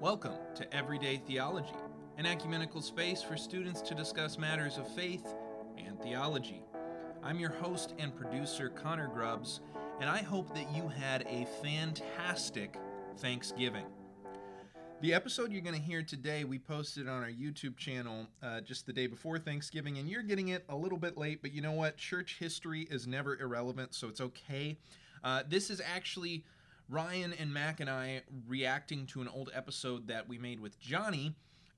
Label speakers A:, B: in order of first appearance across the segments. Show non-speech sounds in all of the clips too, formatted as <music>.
A: Welcome to Everyday Theology, an ecumenical space for students to discuss matters of faith and theology. I'm your host and producer, Connor Grubbs, and I hope that you had a fantastic Thanksgiving. The episode you're going to hear today, we posted on our YouTube channel uh, just the day before Thanksgiving, and you're getting it a little bit late, but you know what? Church history is never irrelevant, so it's okay. Uh, this is actually Ryan and Mak and I reacting to an old episode that we made with Johnny.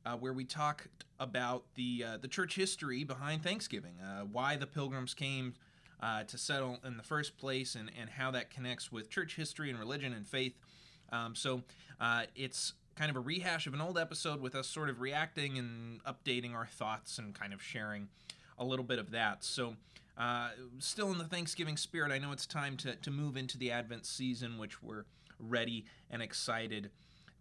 A: Uh, where we talked about the uh, the church history behind Thanksgiving, uh, why the Pilgrims came uh, to settle in the first place, and, and how that connects with church history and religion and faith. Um, so uh, it's kind of a rehash of an old episode with us sort of reacting and updating our thoughts and kind of sharing a little bit of that. So, uh, still in the Thanksgiving spirit, I know it's time to, to move into the Advent season, which we're ready and excited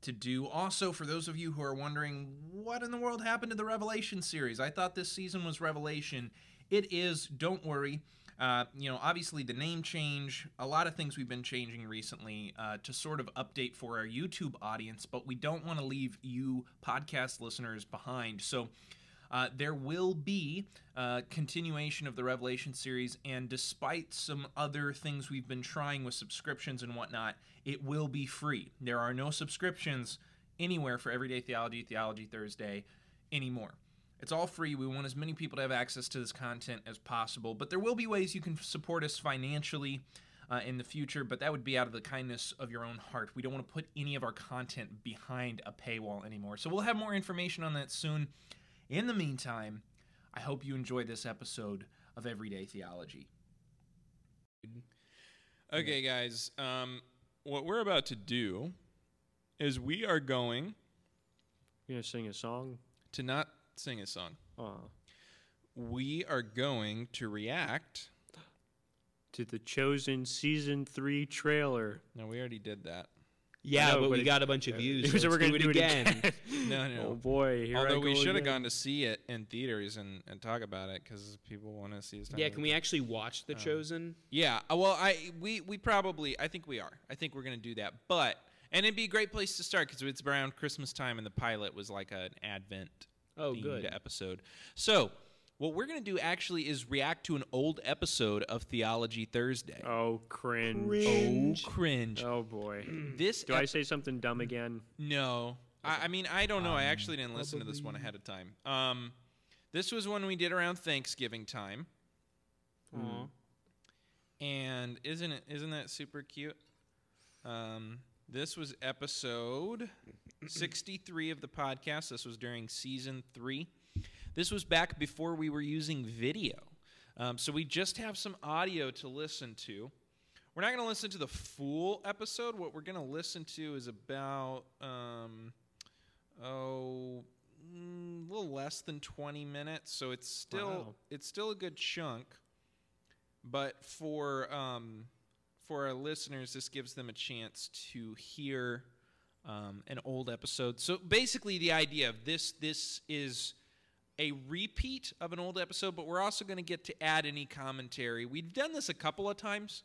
A: to do. Also, for those of you who are wondering what in the world happened to the Revelation series, I thought this season was Revelation. It is, don't worry. Uh, you know, obviously the name change, a lot of things we've been changing recently uh, to sort of update for our YouTube audience, but we don't want to leave you podcast listeners behind. So uh, there will be a continuation of the Revelation series, and despite some other things we've been trying with subscriptions and whatnot, it will be free. There are no subscriptions anywhere for Everyday Theology, Theology Thursday anymore. It's all free. We want as many people to have access to this content as possible, but there will be ways you can support us financially. Uh, in the future, but that would be out of the kindness of your own heart. We don't want to put any of our content behind a paywall anymore. So we'll have more information on that soon. In the meantime, I hope you enjoy this episode of Everyday Theology.
B: Okay, guys. Um, what we're about to do is we are going
C: You gonna sing a song?
B: to not sing a song.
C: Oh,
B: We are going to react.
C: to the chosen season three trailer.
B: No, we already did that.
D: Yeah,
C: No,
D: but, we
C: it-
D: got a bunch of views.
C: so we're gonna
D: do
C: do it
D: again. <laughs>
C: again.
B: No, no.
C: Oh boy! Here
B: Although
C: I
B: we should have gone to see it in theaters and, and talk about it because people want to see us.
D: yeah, can we actually watch The
B: Um,
D: Chosen?
B: Yeah. uh, Well, I we we probably I think we are. I think we're gonna do that. But and it'd be a great place to start because it's around Christmas time and the pilot was like an Advent
D: Oh, good.
B: episode. So what we're gonna do actually is react to an old episode of Theology Thursday.
C: Oh cringe!
D: Cringe.
B: Oh, cringe!
C: Oh boy! <clears throat>
B: This
C: Do I say something dumb again?
B: No. I, I mean, I don't know. I
D: Um,
B: actually didn't listen to this one ahead of time. Um, this was one we did around Thanksgiving time,
D: Aw.
B: and isn't it? Isn't that super cute? Um, this was episode sixty-three of the podcast. This was during season three. This was back before we were using video, um, so we just have some audio to listen to. We're not going to listen to the full episode. What we're going to listen to is about um, oh, mm, a little less than 20 minutes. So it's still
C: Wow.
B: it's still a good chunk. But for um, for our listeners, this gives them a chance to hear um, an old episode. So basically, the idea of this this is a repeat of an old episode, but we're also going to get to add any commentary. We've done this a couple of times,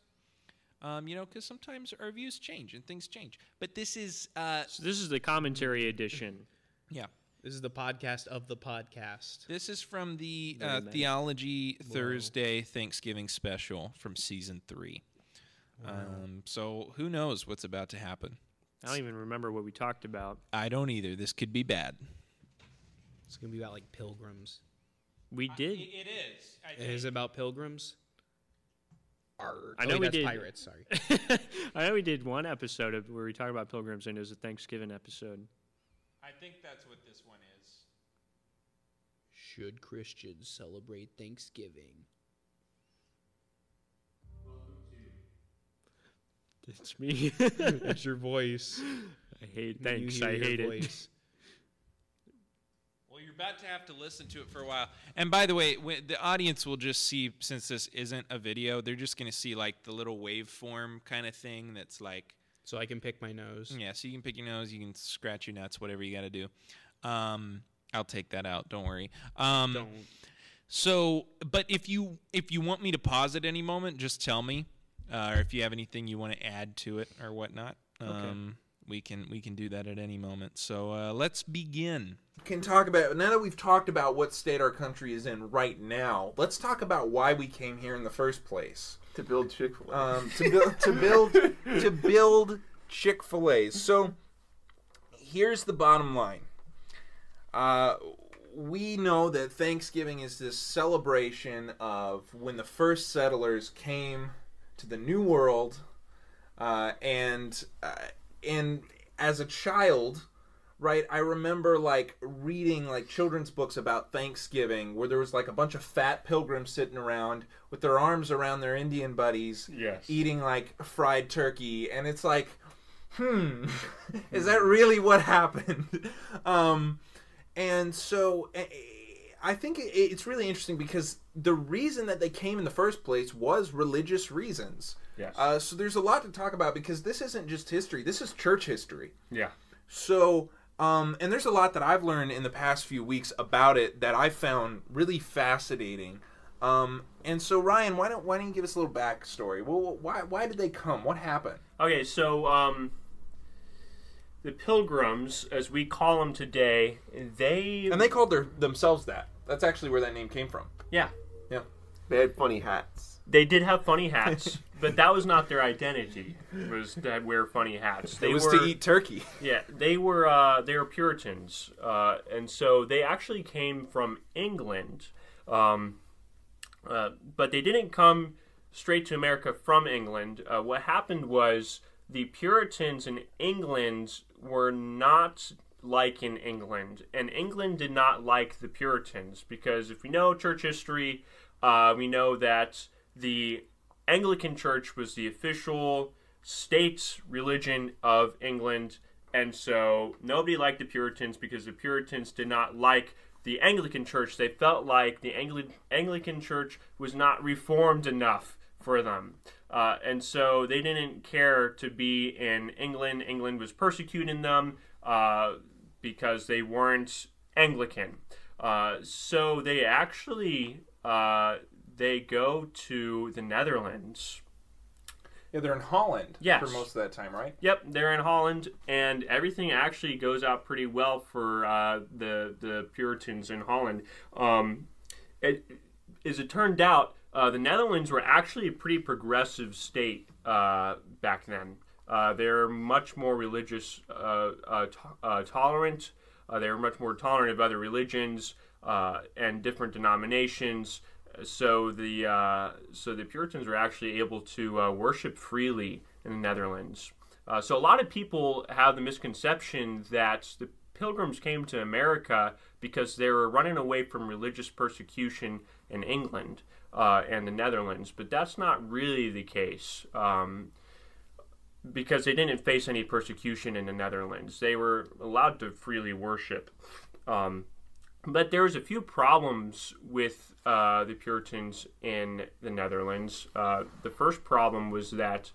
B: um, you know, because sometimes our views change and things change. But this is, uh,
C: So this is the commentary edition.
B: yeah,
D: This is the podcast of the podcast.
B: this is from the uh,
D: meta.
B: Theology Thursday Thanksgiving special from season three. Um, so who knows what's about to happen?
C: I don't even remember what we talked about.
B: I don't either. This could be bad.
D: It's gonna be about like pilgrims.
C: We did.
B: it is. I
D: It is about pilgrims. Arr.
C: I
D: Oh,
C: know
D: wait,
C: we
D: that's
C: did.
D: pirates. Sorry. <laughs>
C: I know we did one episode of where we talked about pilgrims, and it was a Thanksgiving episode.
B: I think that's what this one is.
D: Should Christians celebrate Thanksgiving?
C: It's me. <laughs>
D: That's your voice.
C: I hate.
D: You
C: Thanks.
D: hear
C: I
D: your
C: hate it.
B: You're about to have to listen to it for a while. And by the way, the audience will just see, since this isn't a video, they're just going to see like the little waveform kind of thing that's like,
D: So I can pick my nose.
B: yeah, so you can pick your nose, you can scratch your nuts, whatever you got to do. Um, I'll take that out. Don't worry. Um,
D: Don't.
B: So, but if you if you want me to pause at any moment, just tell me. Uh, or if you have anything you want to add to it or whatnot. Um,
E: we can we can do that at any moment. So uh, let's begin.
B: Can talk about now that we've talked about what state our country is in right now. Let's talk about why we came here in the first place.
D: To build Chick Fil A.
B: Um, to build to build to build Chick Fil A's. So here's the bottom line. Uh, we know that Thanksgiving is this celebration of when the first settlers came to the New World, uh, and uh, and as a child, right, I remember like reading like children's books about Thanksgiving, where there was like a bunch of fat pilgrims sitting around with their arms around their Indian buddies,
C: Yes.
B: eating like fried turkey, and it's like, hmm, <laughs> is that really what happened? <laughs> um, and so eh, I think it's really interesting because the reason that they came in the first place was religious reasons.
C: Yes.
B: Uh, so there's a lot to talk about because this isn't just history; this is church history.
C: yeah.
B: So, um, and there's a lot that I've learned in the past few weeks about it that I found really fascinating. Um, and so, Ryan, why don't why don't you give us a little backstory? Well, why why did they come? What happened?
C: Okay, so um, the Pilgrims, as we call them today, they
B: And they called their themselves that. That's actually where that name came from.
C: yeah
B: Yeah.
D: They had funny hats.
C: They did have funny hats, <laughs> but that was not their identity. Was to wear funny hats? They
B: it was
C: were
B: to eat turkey.
C: yeah they were uh, they were Puritans, uh, and so they actually came from England, um, uh, but they didn't come straight to America from England. Uh, what happened was the Puritans in England were not like in England, and England did not like the Puritans because if we know church history, uh, we know that the Anglican Church was the official state religion of England, and so nobody liked the Puritans because the Puritans did not like the Anglican Church. They felt like the Angli- Anglican Church was not reformed enough for them. Uh, and so they didn't care to be in England. England was persecuting them uh, because they weren't Anglican. Uh, so they actually uh, they go to the Netherlands.
B: Yeah, they're in Holland
C: Yes.
B: for most of that time, right?
C: Yep, they're in Holland, and everything actually goes out pretty well for uh, the the Puritans in Holland. Um, it, as it turned out, uh, the Netherlands were actually a pretty progressive state uh, back then. Uh, they're much more religious, uh, uh, to- uh, tolerant. Uh, they were much more tolerant of other religions uh, and different denominations. So the uh, so the Puritans were actually able to uh, worship freely in the Netherlands. Uh, so a lot of people have the misconception that the Pilgrims came to America because they were running away from religious persecution in England uh, and the Netherlands, but that's not really the case. Um, because they didn't face any persecution in the Netherlands. They were allowed to freely worship. Um, but there was a few problems with uh, the Puritans in the Netherlands. Uh, the first problem was that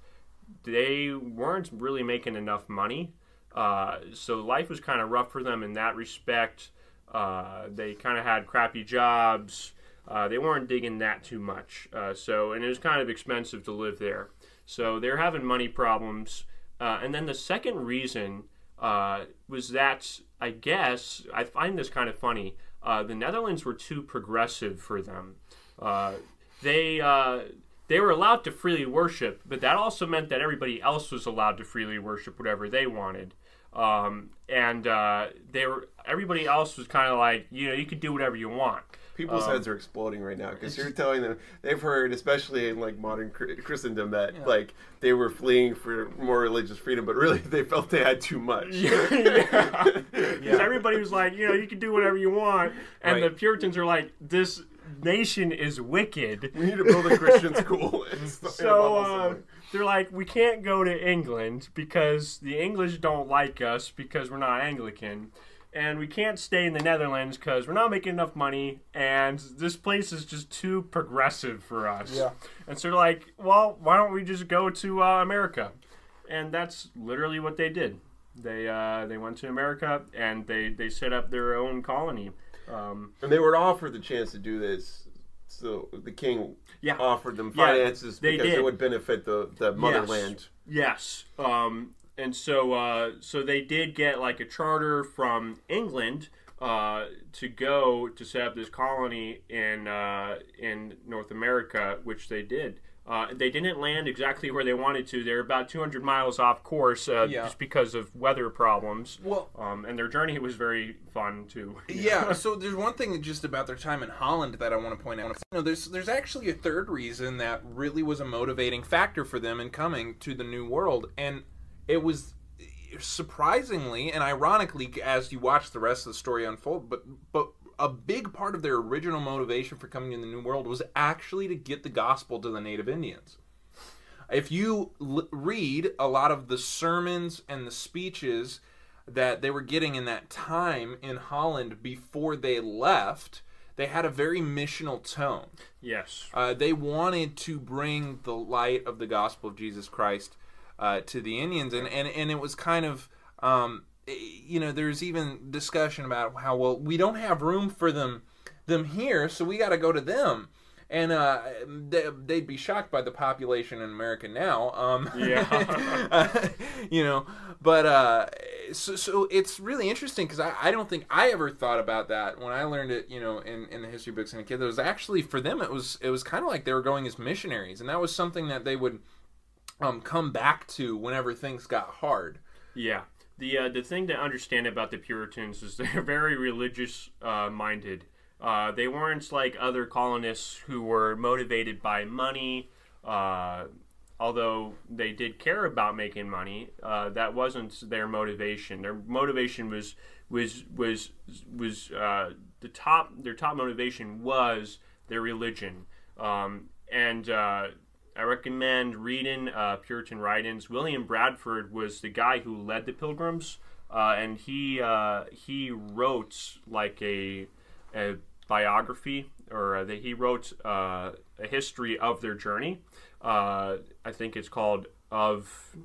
C: they weren't really making enough money. Uh, so life was kind of rough for them in that respect. Uh, they kind of had crappy jobs. Uh, they weren't digging that too much. Uh, so, and it was kind of expensive to live there. So they're having money problems. And then the second reason uh, was that I guess I find this kind of funny. Uh, the Netherlands were too progressive for them. Uh, they uh, they were allowed to freely worship, but that also meant that everybody else was allowed to freely worship whatever they wanted. Um, and uh, they were everybody else was kind of like you know you could do whatever you want.
D: People's
C: Um,
D: heads are exploding right now because you're telling them they've heard, especially in like modern Christendom, that like they were fleeing for more religious freedom, but really they felt they had too much. <laughs>
C: yeah. Because everybody was like, you know, you can do whatever you want. And the Puritans are like, this nation is wicked.
D: we need to build a Christian school. <laughs>
C: So
D: in
C: uh, they're like, we can't go to England because the English don't like us because we're not Anglican. And we can't stay in the Netherlands because we're not making enough money, and this place is just too progressive for us.
B: Yeah.
C: And so they're like, well, why don't we just go to uh, America? And that's literally what they did. They uh, they went to America and they, they set up their own colony. Um,
D: And they were offered the chance to do this. So the king
C: Yeah.
D: offered them
C: Yeah,
D: finances
C: they
D: because
C: did.
D: it would benefit the, the motherland.
C: Yes. Um, and so uh, so they did get like a charter from England uh, to go to set up this colony in uh, in North America, which they did. Uh, they didn't land exactly where they wanted to. They're about 200 miles off course uh,
B: Yeah.
C: just because of weather problems.
B: Well-
C: um, and their journey was very fun too. <laughs>
B: Yeah, so there's one thing just about their time in Holland that I want to point out. You know, there's there's actually a third reason that really was a motivating factor for them in coming to the New World, and it was surprisingly and ironically as you watch the rest of the story unfold, but but a big part of their original motivation for coming to the New World was actually to get the gospel to the native Indians if you l- read a lot of the sermons and the speeches that they were getting in that time in Holland before they left, they had a very missional tone.
C: yes.
B: Uh, they wanted to bring the light of the gospel of Jesus Christ uh, to the Indians, and, and, and it was kind of, um, eh, you know, there's even discussion about how well we don't have room for them them here, so we got to go to them. And uh, they, they'd be shocked by the population in America now. Um,
C: Yeah. <laughs>
B: you know, but uh, so, so it's really interesting because I, I don't think I ever thought about that when I learned it. You know, in, in the history books and a kid, it was actually for them. It was it was kind of like they were going as missionaries, and that was something that they would um, come back to whenever things got hard.
C: Yeah. The uh, the thing to understand about the Puritans is <laughs> they're very religious uh, minded. Uh, they weren't like other colonists who were motivated by money. Uh, although they did care about making money, uh, that wasn't their motivation. Their motivation was was was was uh, the top. Their top motivation was their religion. Um, and uh, I recommend reading uh, Puritan writings. William Bradford was the guy who led the Pilgrims, uh, and he uh, he wrote like a, a biography, or uh, that he wrote uh, a history of their journey. Uh, I think it's called of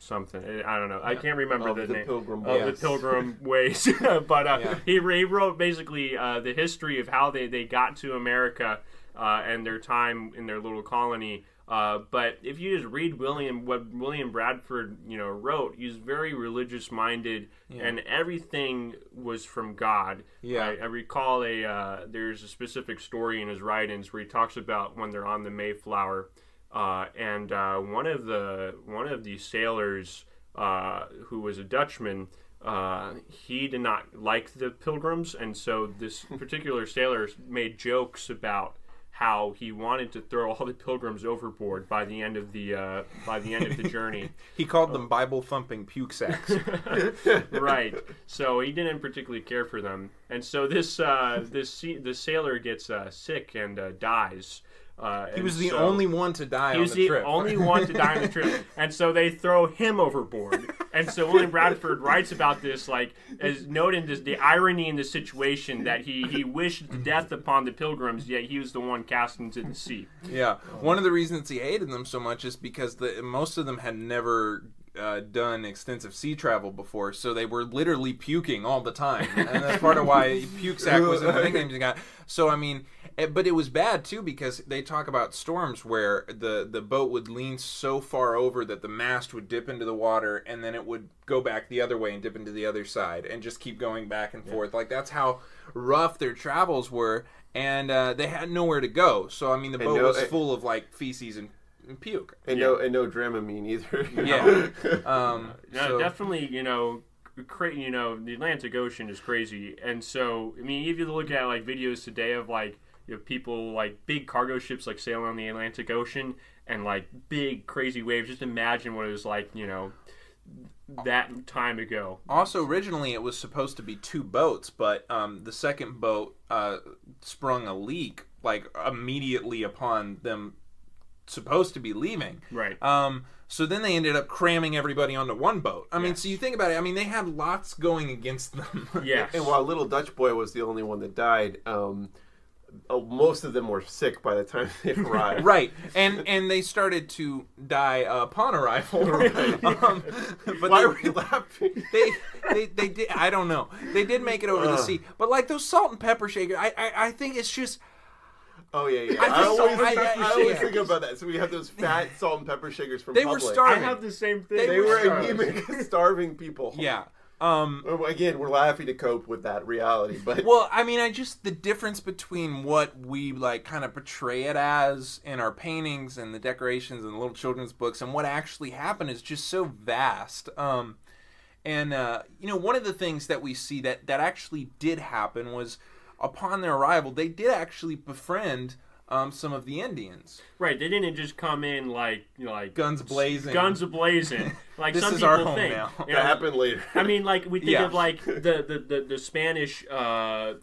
C: something. I don't know. I can't remember
D: Of
C: the,
D: the
C: name
D: Pilgrim
C: of the Pilgrim <laughs> Ways, <laughs> but uh,
B: Yeah.
C: he, he wrote basically uh, the history of how they, they got to America uh, and their time in their little colony. Uh, but if you just read William what William Bradford you know wrote, he's very religious minded, and everything was from God.
B: Yeah.
C: I, I recall a uh, there's a specific story in his writings where he talks about when they're on the Mayflower, uh, and uh, one of the one of the sailors uh, who was a Dutchman. Uh, he did not like the pilgrims, and so this particular sailor made jokes about how he wanted to throw all the pilgrims overboard by the end of the uh, by the end of the journey. <laughs>
B: He called them Bible thumping puke sacks. <laughs>
C: right. So he didn't particularly care for them, and so this uh, this sea- the sailor gets uh, sick and uh, dies. Uh,
B: He was the only one to die
C: He
B: on
C: was
B: the,
C: the
B: trip.
C: only one to die on the trip, <laughs> and so they throw him overboard. And so William Bradford writes about this, like as noting this, the irony in the situation that he he wished death upon the pilgrims, yet he was the one cast into the sea.
B: Yeah, one of the reasons he hated them so much is because the most of them had never uh, done extensive sea travel before, so they were literally puking all the time, and that's part of why puke sack was the <laughs> nickname he got. So I mean, but it was bad too because they talk about storms where the the boat would lean so far over that the mast would dip into the water, and then it would go back the other way and dip into the other side, and just keep going back and forth. Like that's how rough their travels were. And uh, they had nowhere to go, so I mean, the
D: And
B: boat
D: no-
B: was full of like feces and, and puke.
D: and no and no Dramamine either. you
B: Yeah. <laughs> Um,
C: No,
B: so-
C: definitely, you know, cra- you know, the Atlantic Ocean is crazy, and so I mean, if you look at like videos today of like you have people like big cargo ships like sailing on the Atlantic Ocean and like big crazy waves, just imagine what it was like, you know, that time ago.
B: Also, originally it was supposed to be two boats, but um, the second boat uh, sprung a leak like immediately upon them supposed to be leaving.
C: Right.
B: Um, so then they ended up cramming everybody onto one boat. I mean,
C: Yes.
B: so you think about it. I mean, they had lots going against them.
C: Yes.
D: And while Little Dutch Boy was the only one that died, um, uh, most of them were sick by the time <laughs> they arrived.
B: Right, and and they started to die uh, upon arrival. <laughs> <laughs> um, but
D: Why
B: they-
D: were you laughing?
B: they, they they did. I don't know. They did make it over the sea, but like those salt and pepper shakers, I I, I think it's just.
D: Oh yeah, yeah.
B: I
D: I, always,
B: saw-
D: I,
B: I-
D: I always think about that. So we have those fat salt and pepper shakers from
B: They were
D: Publix.
C: I
B: starving.
C: have the same thing.
B: They
D: They
B: were
D: were anemic, starving people.
B: Yeah. Um,
D: Again, we're laughing to cope with that reality, but <laughs>
B: well, I mean, I just the difference between what we like kind of portray it as in our paintings and the decorations and the little children's books and what actually happened is just so vast. Um, and uh, you know, one of the things that we see that that actually did happen was upon their arrival, they did actually befriend um, some of the Indians.
C: Right, they didn't just come in like you know, like
B: Guns blazing.
C: guns a blazing. <laughs> Like
B: This
C: some
B: is
C: people
B: our home
C: think.
B: now.
C: You
D: that happened later.
C: I mean, like we think
B: Yeah.
C: of like <laughs> the the, the, the Spanish uh,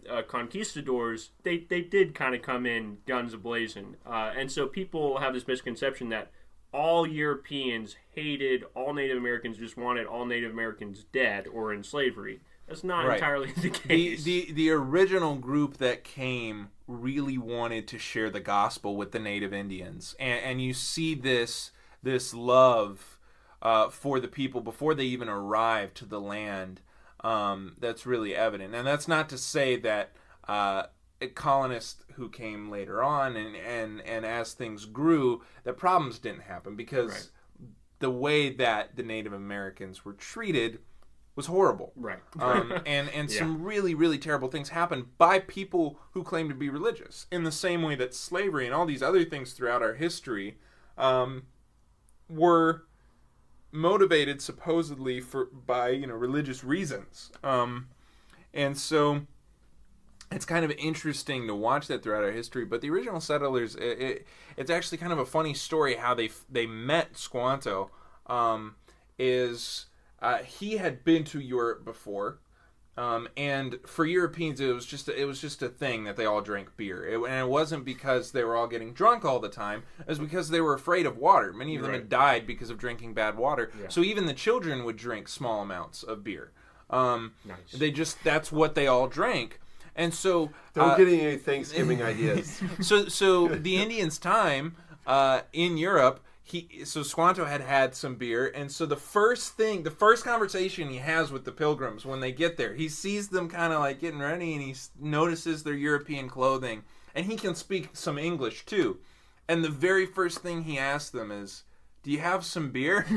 C: uh, conquistadors. They they did kind of come in guns blazing, uh, and so people have this misconception that all Europeans hated all Native Americans, just wanted all Native Americans dead or in slavery. That's not
B: Right.
C: entirely <laughs> the
B: the,
C: case.
B: the the original group that came really wanted to share the gospel with the native Indians, and, and you see this this love uh, for the people before they even arrive to the land. Um, that's really evident, and that's not to say that uh, colonists who came later on and and and as things grew, that problems didn't happen because
C: Right.
B: the way that the Native Americans were treated was horrible
C: right.
B: um, <laughs> and and
C: Yeah.
B: some really really terrible things happen by people who claim to be religious in the same way that slavery and all these other things throughout our history um, were motivated supposedly for by you know religious reasons um, and so it's kind of interesting to watch that throughout our history but the original settlers it, it, it's actually kind of a funny story how they they met Squanto um, is uh, he had been to Europe before um, and for Europeans, it was just a, it was just a thing that they all drank beer, it, and it wasn't because they were all getting drunk all the time. It was because they were afraid of water. Many of them had died because of drinking bad water.
C: Yeah.
B: So even the children would drink small amounts of beer. Um,
C: Nice.
B: They just that's what they all drank, and so
D: Don't
B: uh,
D: get any Thanksgiving <laughs> ideas.
B: so so the <laughs> Indians' time uh, in Europe, he so Squanto had had some beer, and so the first thing, the first conversation he has with the pilgrims when they get there, he sees them kind of like getting ready, and he notices their European clothing, and he can speak some English too, and the very first thing he asks them is. Do you have some beer? <laughs>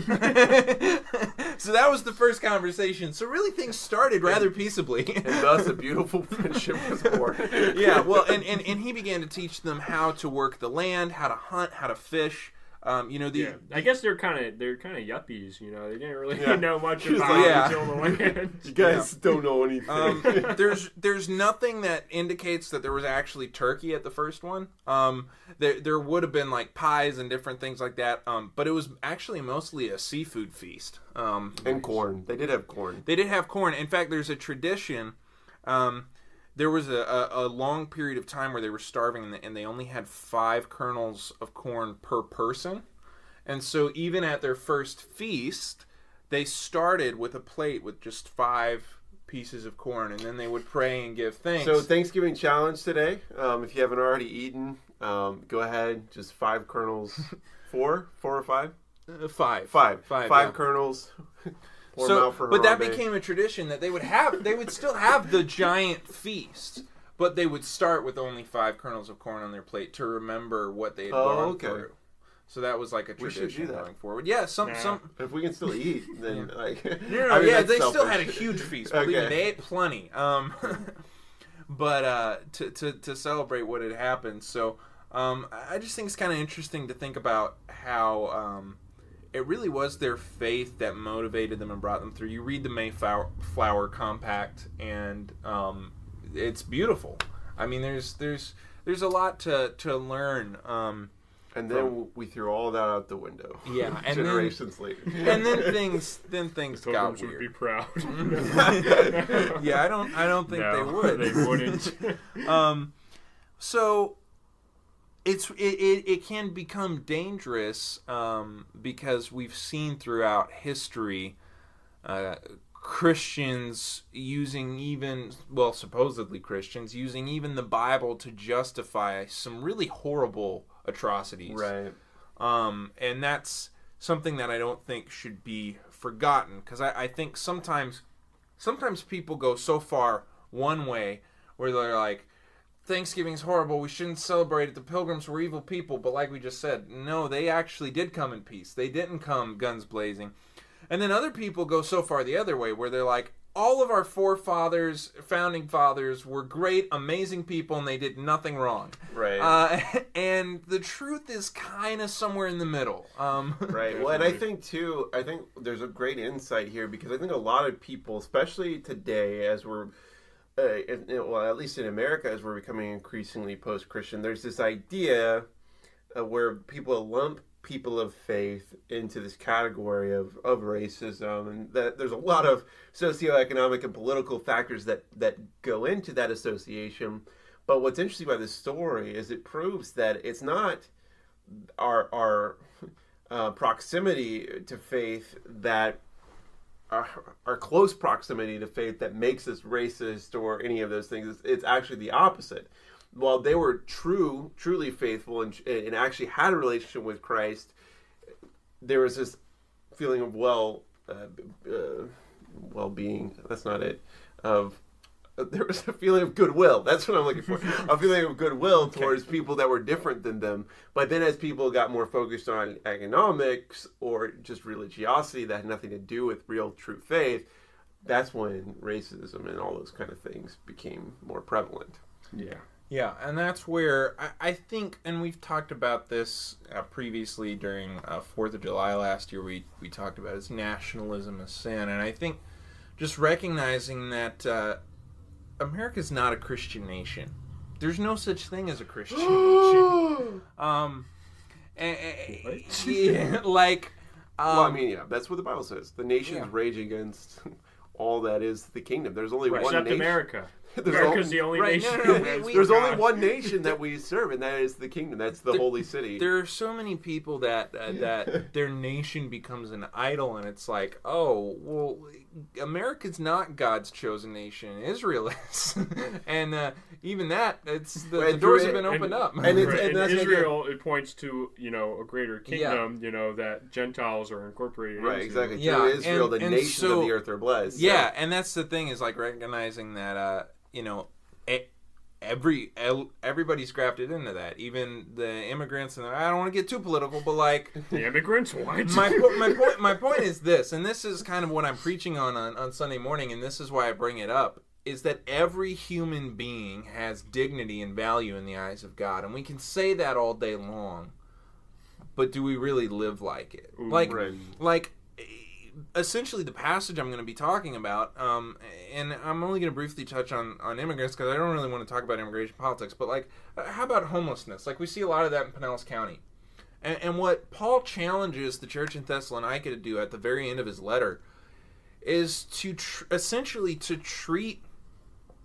B: so that was the first conversation. So really, things started rather peaceably. <laughs>
D: and thus a beautiful friendship was born. <laughs>
B: yeah, well, and, and, and he began to teach them how to work the land, how to hunt, how to fish. Um, you know, the
C: Yeah, I guess they're kind of they're kind of yuppies, you know. They didn't really
D: Yeah. <laughs>
C: know much about
B: like- Yeah.
C: until the land. <laughs>
D: You guys don't know anything.
B: um, <laughs> there's there's nothing that indicates that there was actually turkey at the first one. Um, there there would have been like pies and different things like that. Um, but it was actually mostly a seafood feast. Um,
D: and corn. They did have corn.
B: They did have corn. In fact, there's a tradition. Um, there was a, a, a long period of time where they were starving and they, and they only had five kernels of corn per person. And so, even at their first feast, they started with a plate with just five pieces of corn, and then they would pray and give thanks.
D: So Thanksgiving challenge today. Um, if you haven't already eaten, um, go ahead. Just five kernels. <laughs> Four, four or five?
B: Uh, five,
D: Five,
B: five,
D: five
B: yeah.
D: kernels. <laughs> Pour 'em
B: so,
D: out for
B: but that became a tradition that they would have. They would still have the giant feast, but they would start with only five kernels of corn on their plate to remember what they had
D: Oh,
B: gone
D: okay.
B: through. So that was like a
D: We
B: tradition
D: do that.
B: going forward. Yeah, some
C: Nah.
B: some.
D: If we can still <laughs> eat, then like
B: No, no, <laughs>
D: I mean,
B: yeah,
D: that's
B: they still had a huge feast. Believe me, they ate plenty. Um, <laughs> but uh, to, to to celebrate what had happened, so um, I just think it's kind of interesting to think about how um, it really was their faith that motivated them and brought them through. You read the Mayflower Flower Compact, and um, it's beautiful. I mean, there's there's there's a lot to to learn. Um,
D: And then we threw all that out the window.
B: Yeah, <laughs> and then-
D: generations later. <laughs>
B: and then things then things got
C: Pilgrims would be proud. <laughs>
B: yeah, I don't I don't think
C: No,
B: they would.
C: They wouldn't.
B: um, so it's it, it, it can become dangerous um, because we've seen throughout history uh, Christians using even well supposedly Christians using even the Bible to justify some really horrible atrocities
D: right.
B: um, and that's something that I don't think should be forgotten because I, I think sometimes sometimes people go so far one way where they're like Thanksgiving's horrible. We shouldn't celebrate it. The pilgrims were evil people. But like we just said, no, they actually did come in peace. They didn't come guns blazing. And then other people go so far the other way where they're like, all of our forefathers, founding fathers, were great, amazing people, and they did nothing wrong.
D: Right.
B: Uh, <laughs> and the truth is kind of somewhere in the middle. Um, <laughs>
D: Right. Well, and I think too, I think there's a great insight here because I think a lot of people, especially today, as we're, uh, in, well, at least in America, as we're becoming increasingly post-Christian, there's this idea uh, where people lump people of faith into this category of, of racism, and that there's a lot of socioeconomic and political factors that that go into that association. But what's interesting about this story is it proves that it's not our our <laughs> uh, proximity to faith that our, close proximity to faith that makes us racist or any of those things. It's, it's actually the opposite. While they were true, truly faithful, and, and actually had a relationship with Christ, there was this feeling of well, uh, uh, well-being. That's not it. Of <laughs> there was a feeling of goodwill. That's what I'm looking for. <laughs> a feeling of goodwill towards people that were different than them. But then, as people got more focused on economics or just religiosity that had nothing to do with real true faith, that's when racism and all those kind of things became more prevalent.
C: Yeah.
B: Yeah, and that's where I, I think, and we've talked about this uh, previously during uh, Fourth of July last year. We we talked about is nationalism a sin, and I think just recognizing that uh, America's not a Christian nation. There's no such thing as a Christian <gasps> nation. Um, and,
C: What?
B: yeah, <laughs> like, um,
D: well, I mean, yeah, that's what the Bible says. The nations
B: yeah.
D: rage against <laughs> all that is the kingdom. There's only one
C: Except
D: nation.
C: America. <laughs>
D: There's
C: America's
D: only-
C: the only
B: right,
C: nation.
B: no, no, no, we-
C: has
B: we-
D: There's only
C: God.
D: one nation that we serve, and that is the kingdom. That's the
B: There-
D: holy city.
B: there are so many people that uh, that their nation becomes an idol, and it's like, oh, well, America's not God's chosen nation. Israel is, <laughs> and uh, even that, it's the, the doors
D: and-
B: have been opened
C: and-
B: up.
D: and it's-
C: Right,
D: and that's like
C: Israel, it points to you know a greater kingdom. You know that Gentiles are incorporated.
D: right,
C: into.
D: exactly.
B: Yeah,
D: Through Israel,
B: and-
D: the
B: and
D: nations
B: so-
D: of the earth are blessed. So-
B: yeah, and that's the thing is like recognizing that, uh, you know, every everybody's grafted into that. Even the immigrants, and I don't want to get too political, but like. <laughs>
C: The immigrants. What?
B: my, po- my point my point is this and this is kind of what i'm preaching on, on on sunday morning and this is why i bring it up is that every human being has dignity and value in the eyes of god and we can say that all day long but do we really live like it like
D: right.
B: like essentially the passage i'm going to be talking about um, and i'm only going to briefly touch on on immigrants because i don't really want to talk about immigration politics but like uh, how about homelessness like we see a lot of that in pinellas county and, and what Paul challenges the church in Thessalonica to do at the very end of his letter is to tr- essentially to treat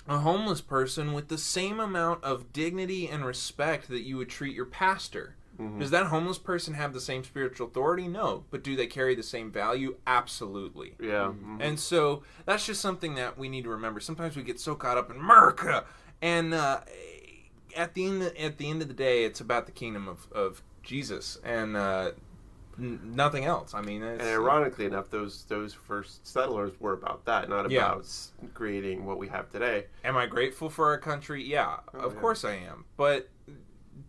B: a homeless person with the same amount of dignity and respect that you would treat your pastor. Does that homeless person have the same spiritual authority? No. But do they carry the same value? Absolutely.
D: Yeah. mhm.
B: And so that's just something that we need to remember. Sometimes we get so caught up in America, and uh, at the end at the end of the day, it's about the kingdom of, of Jesus and uh, n- nothing else. I mean, it's,
D: And ironically enough, those those first settlers were about that, not
B: Yeah.
D: about creating what we have today.
B: am I grateful for our country? Yeah, of
D: yeah.
B: course I am. But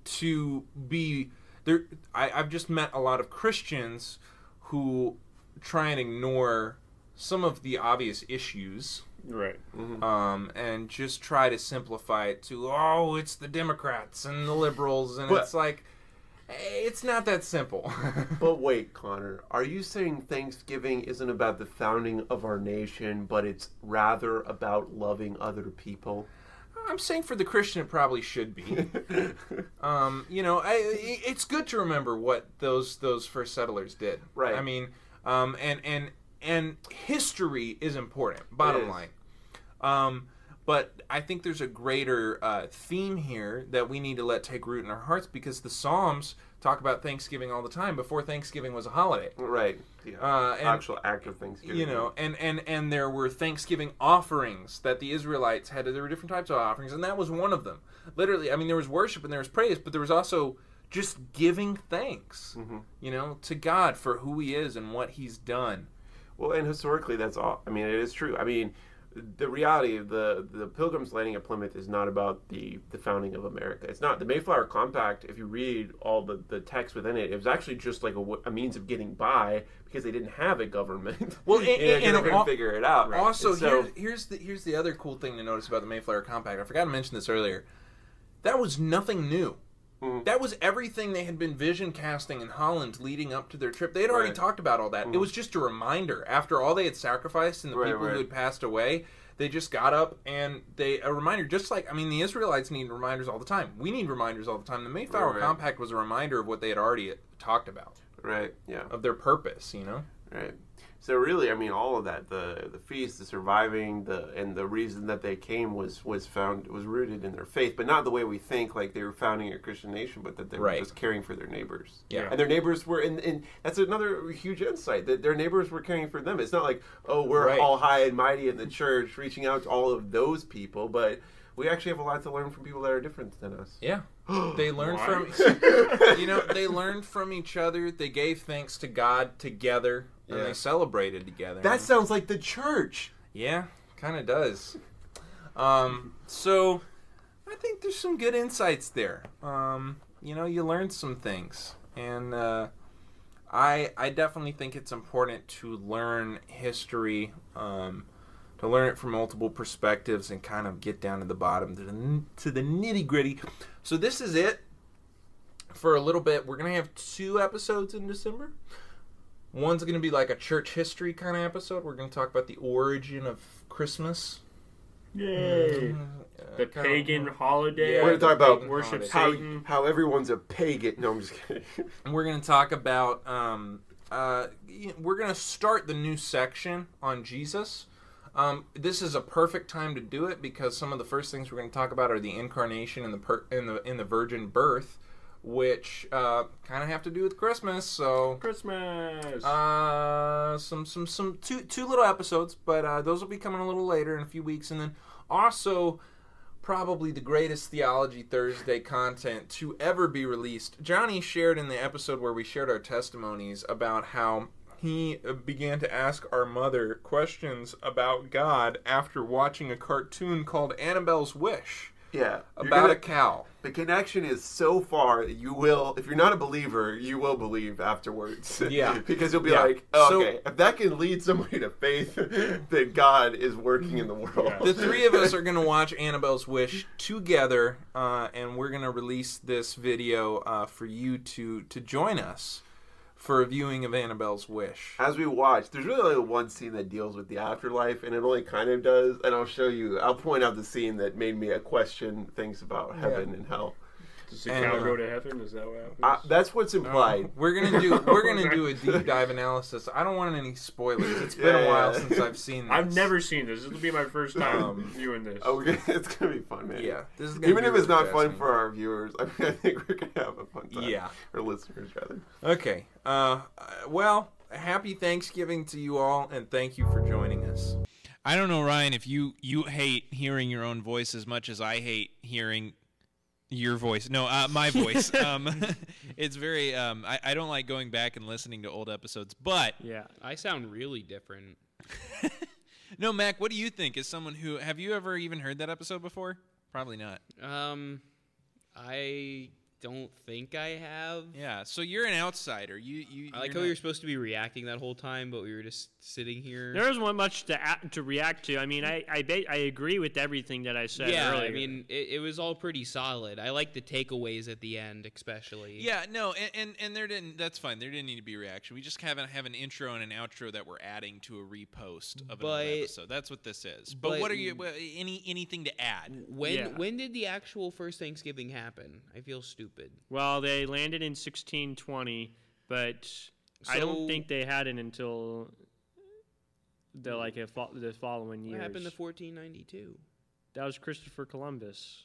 B: to be there, I, I've just met a lot of Christians who try and ignore some of the obvious issues
C: right.
B: um, and just try to simplify it to oh it's the democrats and the liberals and
D: But-
B: it's like eh, it's not that simple <laughs>
D: But wait, Connor, are you saying Thanksgiving isn't about the founding of our nation, but it's rather about loving other people?
B: I'm saying for the christian it probably should be <laughs> um, you know I, it's good to remember what those those first settlers did
D: Right.
B: i mean um, and and and history is important bottom
D: is.
B: line um, but I think there's a greater uh, theme here that we need to let take root in our hearts because the Psalms talk about Thanksgiving all the time before Thanksgiving was a holiday.
D: right. Yeah.
B: Uh, and,
D: Actual act of Thanksgiving.
B: you know, and, and and there were Thanksgiving offerings that the Israelites had. There were different types of offerings, and that was one of them. Literally, I mean, there was worship and there was praise, but there was also just giving thanks, you know, to God for who He is and what He's done.
D: Well, and historically, that's all. I mean, it is true. I mean, the reality of the the Pilgrims landing at Plymouth is not about the the founding of America. It's not the Mayflower Compact. If you read all the the text within it, it was actually just like a means of getting by because they didn't have a government. <laughs>
B: Well, and- <laughs>
D: and,
B: and-
D: they
B: and
D: couldn't figure it out.
B: Also,
D: so,
B: here's, here's the here's the other cool thing to notice about the Mayflower Compact. I forgot to mention this earlier. That was nothing new.
D: Mhm.
B: That was everything they had been vision casting in Holland leading up to their trip. They had already
D: Right.
B: talked about all that. It was just a reminder after all they had sacrificed and the
D: Right,
B: people
D: right.
B: who had passed away. They just got up and they a reminder, just like I mean, the Israelites need reminders all the time. We need reminders all the time. The Mayflower. Compact was a reminder of what they had already talked about,
D: right, yeah.
B: of their purpose. You know.
D: Right. So really, I mean, all of that the the feast, the surviving, the and the reason that they came was was found was rooted in their faith, but not the way we think, like they were founding a Christian nation, but that they
B: Right.
D: were just caring for their neighbors.
B: Yeah.
D: And their neighbors were, in, and that's another huge insight that their neighbors were caring for them. It's not like, oh, we're
B: Right.
D: all high and mighty in the church, reaching out to all of those people, but we actually have a lot to learn from people that are different than us.
B: Yeah. <gasps> They learned
C: Why?
B: from <laughs> you know, they learned from each other. They gave thanks to God together and
D: Yeah.
B: they celebrated together.
D: That sounds like the church.
B: yeah, kind of does. Um, so I think there's some good insights there. Um, you know, you learn some things, and uh, I I definitely think it's important to learn history, um, to learn it from multiple perspectives, and kind of get down to the bottom to the to the nitty gritty. So this is it for a little bit. We're gonna have two episodes in December. One's gonna be like a church history kind of episode. We're gonna talk about the origin of Christmas.
C: Yay!
B: Uh,
C: The
B: kinda-
C: pagan holiday.
B: Yeah,
D: We're gonna talk about
B: pagan
C: worship.
D: How how everyone's a pagan. No, I'm just kidding. <laughs>
B: We're going to talk about um, uh, we're going to start the new section on jesus um, this is a perfect time to do it because some of the first things we're going to talk about are the incarnation and the per- in the in the virgin birth which uh, kind of have to do with christmas so.
C: Christmas.
B: uh, some some some two two little episodes but uh, those will be coming a little later in a few weeks. And then also probably the greatest theology thursday content to ever be released. Johnny shared in the episode where we shared our testimonies about how he uh, began to ask our mother questions about god after watching a cartoon called annabelle's wish
D: Yeah.
B: About
D: gonna-
B: a cow
D: the connection is so far that you will, if you're not a believer, you will believe afterwards. <laughs>
B: Yeah. <laughs>
D: because you'll be
B: Yeah.
D: like, oh,
B: So-
D: okay, if that can lead somebody to faith, <laughs> then God is working in the world.
C: Yeah.
B: the three of us are going to watch Annabelle's Wish together, uh, and we're going to release this video uh, for you to to join us for a viewing of Annabelle's Wish.
D: As we watch, there's really only one scene that deals with the afterlife, and it only kind of does. And I'll show you. I'll point out the scene that made me question things about heaven and hell.
C: Does the
B: and,
C: cow
B: uh,
C: go to heaven? Is that what happens?
D: Uh, that's what's implied. <laughs>
B: We're gonna do <laughs> we're gonna do a deep dive analysis. I don't want any spoilers. It's been
D: Yeah,
B: a while
D: yeah.
B: think I've seen. This.
C: I've never seen this. This will be my first time
B: Um,
C: viewing this.
D: Oh, gonna, <laughs> it's gonna be fun, man.
B: Yeah, this is gonna
D: Even
B: be
D: if it's not fun for our viewers, I, mean, I think we're gonna have a fun time.
B: Yeah.
D: or listeners rather.
B: Okay. Uh, uh, well, happy Thanksgiving to you all, and thank you for joining us.
A: I don't know, Ryan, if you you hate hearing your own voice as much as I hate hearing your voice. No, uh, my voice. <laughs> um, <laughs> it's very. Um, I, I don't like going back and listening to old episodes, but
F: Yeah, I sound really different. <laughs>
A: no, Mak. What do you think? As someone who have you ever even heard that episode before? Probably not.
F: Um, I don't think I have.
A: Yeah. So you're an outsider. You you.
F: I like how you're
A: we
F: were supposed to be reacting that whole time, but we were just sitting here.
G: There isn't much to a- to react to. I mean, I I, ba- I agree with everything that I said
F: yeah,
G: earlier.
F: I mean, it, it was all pretty solid. I like the takeaways at the end, especially.
A: Yeah, no, and, and and there didn't. That's fine. There didn't need to be reaction. We just have an, have an intro and an outro that we're adding to a repost of
F: But-
A: an episode. That's what this is. But,
F: but-
A: what are you? Any anything to add?
F: When
G: Yeah.
F: when did the actual first Thanksgiving happen? I feel stupid.
G: Well, they landed in 1620, but I don't think they had it until the like a fo- the following
F: What
G: years.
F: happened to 1492?
G: that was Christopher Columbus.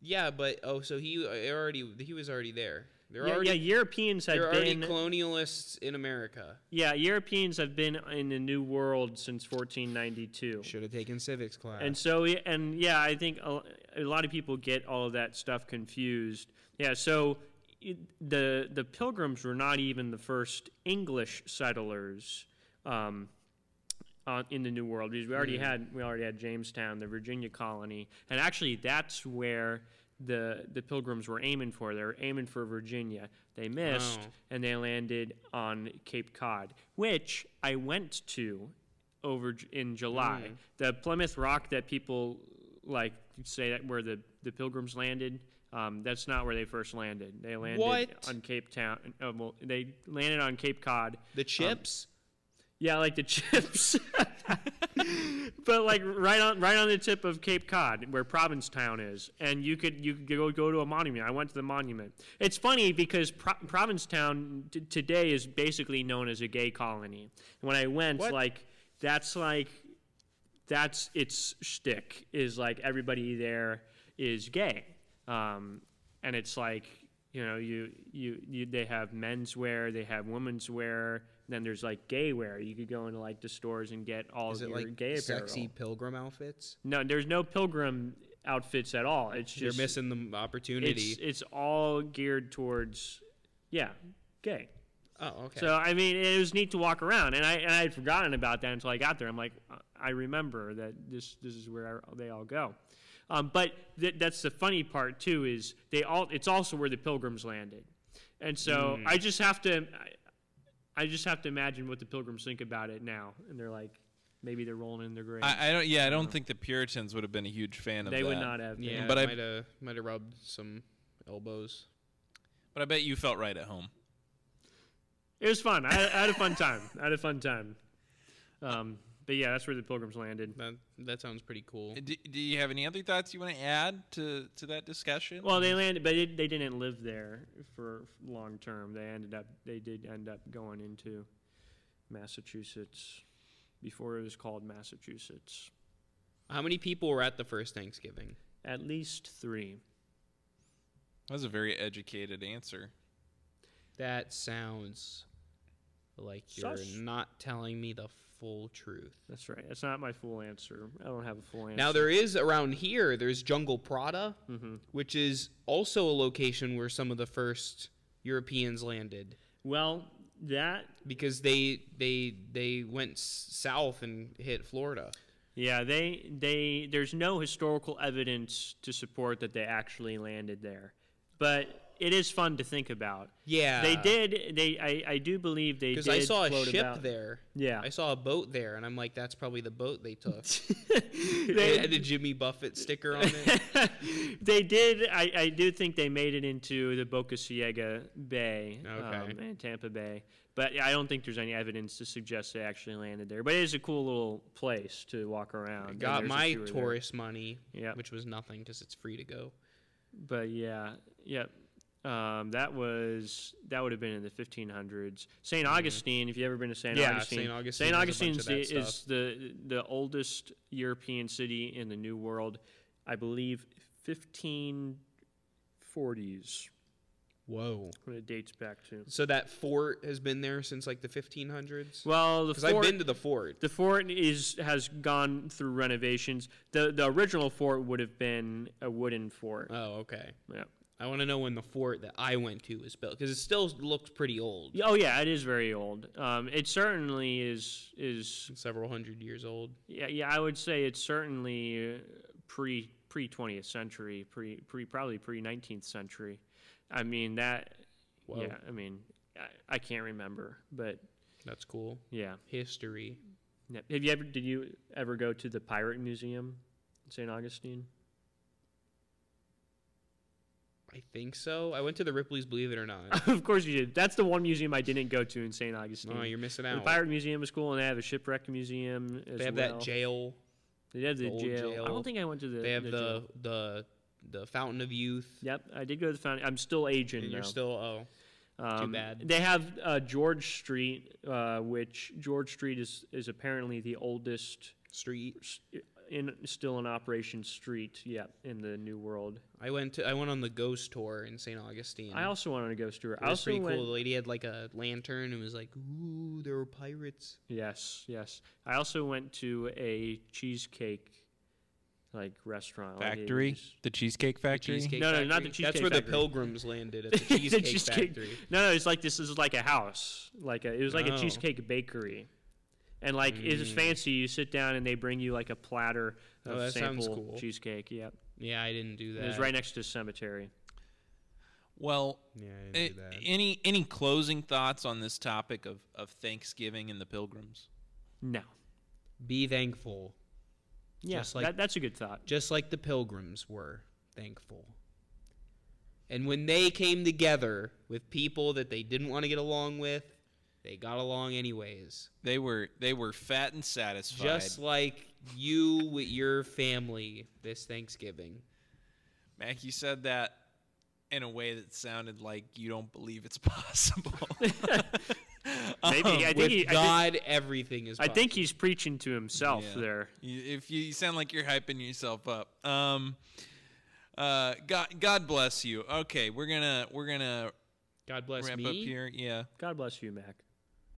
F: Yeah, but oh, so he uh, already he was already there. They're
G: Yeah,
F: already
G: yeah, Europeans
F: already
G: been
F: colonialists in America.
G: yeah Europeans have been in the New World since 1492.
F: Should have taken civics class.
G: And so, and yeah, I think a, a lot of people get all of that stuff confused. Yeah, so it, the the Pilgrims were not even the first English settlers. Um,
C: uh, in the New World because we already had we already had Jamestown, the Virginia colony, and actually that's where the the Pilgrims were aiming for. They were aiming for Virginia. They missed,
F: Oh.
C: and they landed on Cape Cod, which I went to over in July. The Plymouth Rock that people like say that where the the Pilgrims landed. Um, that's not where they first landed. They landed
F: What?
C: on Cape Town. Uh, well, they landed on Cape Cod.
F: The chips.
C: Yeah, like the <laughs> chips. <laughs> but like right on right on the tip of Cape Cod, where Provincetown is, and you could you could go go to a monument. I went to the monument. It's funny because Pro- Provincetown t- today is basically known as a gay colony. And when I went,
F: What?
C: like that's like that's its shtick is like everybody there is gay, um, and it's like you know you, you you they have men's wear, they have women's wear. Then there's like gay wear. You could go into like the stores and get all
F: Is
C: of
F: it
C: your
F: like
C: gay
F: sexy
C: apparel.
F: pilgrim outfits?
C: No, there's no pilgrim outfits at all. It's
F: You're missing the opportunity.
C: it's it's all geared towards yeah, gay.
F: oh, okay.
C: So I mean, it was neat to walk around, and I and I had forgotten about that until I got there. I'm like, I remember that this this is where they all go. Um, but th- that's the funny part too is they all it's also where the pilgrims landed, and so I just have to I, I just have to imagine what the pilgrims think about it now, and they're like, maybe they're rolling in their grave.
B: I, I don't. Yeah, I don't think the Puritans would have been a huge fan of
C: they
B: that.
C: would not have.
F: yeah,
B: but
F: but
B: I-
F: might have might have rubbed some elbows.
B: But I bet you felt right at home.
C: It was fun. I, I had a fun time. I had a fun time. Um, but yeah, that's where the pilgrims landed.
F: That that sounds pretty cool.
B: Do, do you have any other thoughts you want to add to, to that discussion?
C: Well, they landed, but it, they didn't live there for long term. They ended up, they did end up going into Massachusetts before it was called Massachusetts.
F: How many people were at the first Thanksgiving?
C: At least three.
B: that was a very educated answer.
F: That sounds like you're
C: Sus.
F: not telling me the full truth.
C: That's right. That's not my full answer. I don't have a full answer.
F: Now there is around here. There's Jungle Prada,
C: Mhm.
F: which is also a location where some of the first Europeans landed
C: Well, that
F: because they they they went south and hit Florida.
C: Yeah, they they there's no historical evidence to support that they actually landed there, but it is fun to think about.
F: Yeah,
C: They did. They I, I do believe they
F: because I saw a ship
C: about-
F: there.
C: Yeah,
F: I saw a boat there, and I'm like, that's probably the boat they took. <laughs>
C: they,
F: had a Jimmy Buffett sticker on it. <laughs>
C: they did. I, I do think they made it into the Boca Ciega Bay
F: Okay.
C: um, and Tampa Bay, but I don't think there's any evidence to suggest they actually landed there. But it is a cool little place to walk around. and
F: Got my
C: tour there.
F: tourist money,
C: Yeah.
F: which was nothing because it's free to go.
C: But yeah, yeah. Um, that was that would have been in the 1500s. Saint Augustine, if you have ever been to Saint
F: Mm-hmm. Yeah,
C: Augustine,
F: St. Augustine
C: Saint
F: has a bunch
C: Augustine's
F: of
C: the,
F: that
C: is the the oldest European city in the New World. I believe 1540s.
F: Whoa!
C: When it dates back to.
F: So that fort has been there since like the 1500s.
C: Well, the
F: Because I've
C: fort,
F: been to the fort.
C: the fort is has gone through renovations. the The original fort would have been a wooden fort.
F: Oh, okay.
C: yeah.
F: I want to know when the fort that I went to was built because it still looks pretty old.
C: Oh yeah, it is very old. Um, it certainly is is
F: Several hundred years old.
C: Yeah, yeah, I would say it's certainly uh, pre pre twentieth century, pre pre probably pre nineteenth century. I mean that.
F: Whoa.
C: Yeah, I mean I, I can't remember, but
F: That's cool.
C: yeah.
F: History.
C: yeah. Have you ever did you ever go to the Pirate Museum, in St. Augustine?
F: I think so. I went to the Ripley's Believe It or Not. <laughs>
C: of course you did. That's the one museum I didn't go to in St. Augustine.
F: oh, you're missing out. the.
C: Pirate Museum is cool, and they have a shipwreck museum as
F: they have
C: well.
F: that jail.
C: They have the,
F: the old
C: jail. I don't think I went to the.
F: They have
C: the
F: the
C: jail.
F: the the Fountain of Youth.
C: Yep, I did go to the fountain. I'm still aging
F: And you're still oh
C: Um,
F: bad.
C: They have uh, George Street, uh, which George Street is is apparently the oldest
F: street.
C: in still in operation street. Yeah, in the New World.
F: I went to I went on the ghost tour in St. Augustine.
C: I also went on a ghost tour.
F: it
C: I
F: was
C: also
F: pretty
C: went.
F: cool. The lady had like a lantern and was like, "Ooh, there were pirates."
C: Yes, yes. I also went to a cheesecake like restaurant
B: Factory,
C: was-
B: the Cheesecake Factory.
F: Cheesecake
C: No, no, not
F: Factory.
C: the
F: That's
C: Cheesecake
F: where the pilgrims landed at <laughs> the
C: The
F: Cheesecake,
C: cheesecake-
F: Factory.
C: No, no, it's like this is like a house. Like a, it was like
F: Oh.
C: a cheesecake bakery. And like it's mm. fancy. You sit down and they bring you like a platter
F: Oh,
C: of
F: that sounds
C: sample
F: cool.
C: cheesecake. Yep.
F: Yeah, I didn't do that.
C: It was right next to the cemetery.
B: Well,
F: Yeah, I didn't do that.
B: any any closing thoughts on this topic of, of Thanksgiving and the Pilgrims?
C: No.
F: Be thankful,
C: Yeah,
F: Just like-
C: that, that's a good thought.
F: just like the pilgrims were thankful. And when they came together with people that they didn't want to get along with, they got along anyways.
B: They were they were fat and satisfied.
F: Just like you with your family this Thanksgiving.
B: Mak, you said that in a way that sounded like you don't believe it's <laughs> possible. <laughs> <laughs>
C: Maybe I think
F: with
C: he, I think,
F: God, everything is
C: I think he's preaching to himself
B: Yeah.
C: there.
B: If you, you sound like you're hyping yourself up. Um, uh, God, God bless you. Okay, we're gonna we're gonna
F: God bless
B: wrap
F: me.
B: up here. Yeah.
C: God bless you, Mak.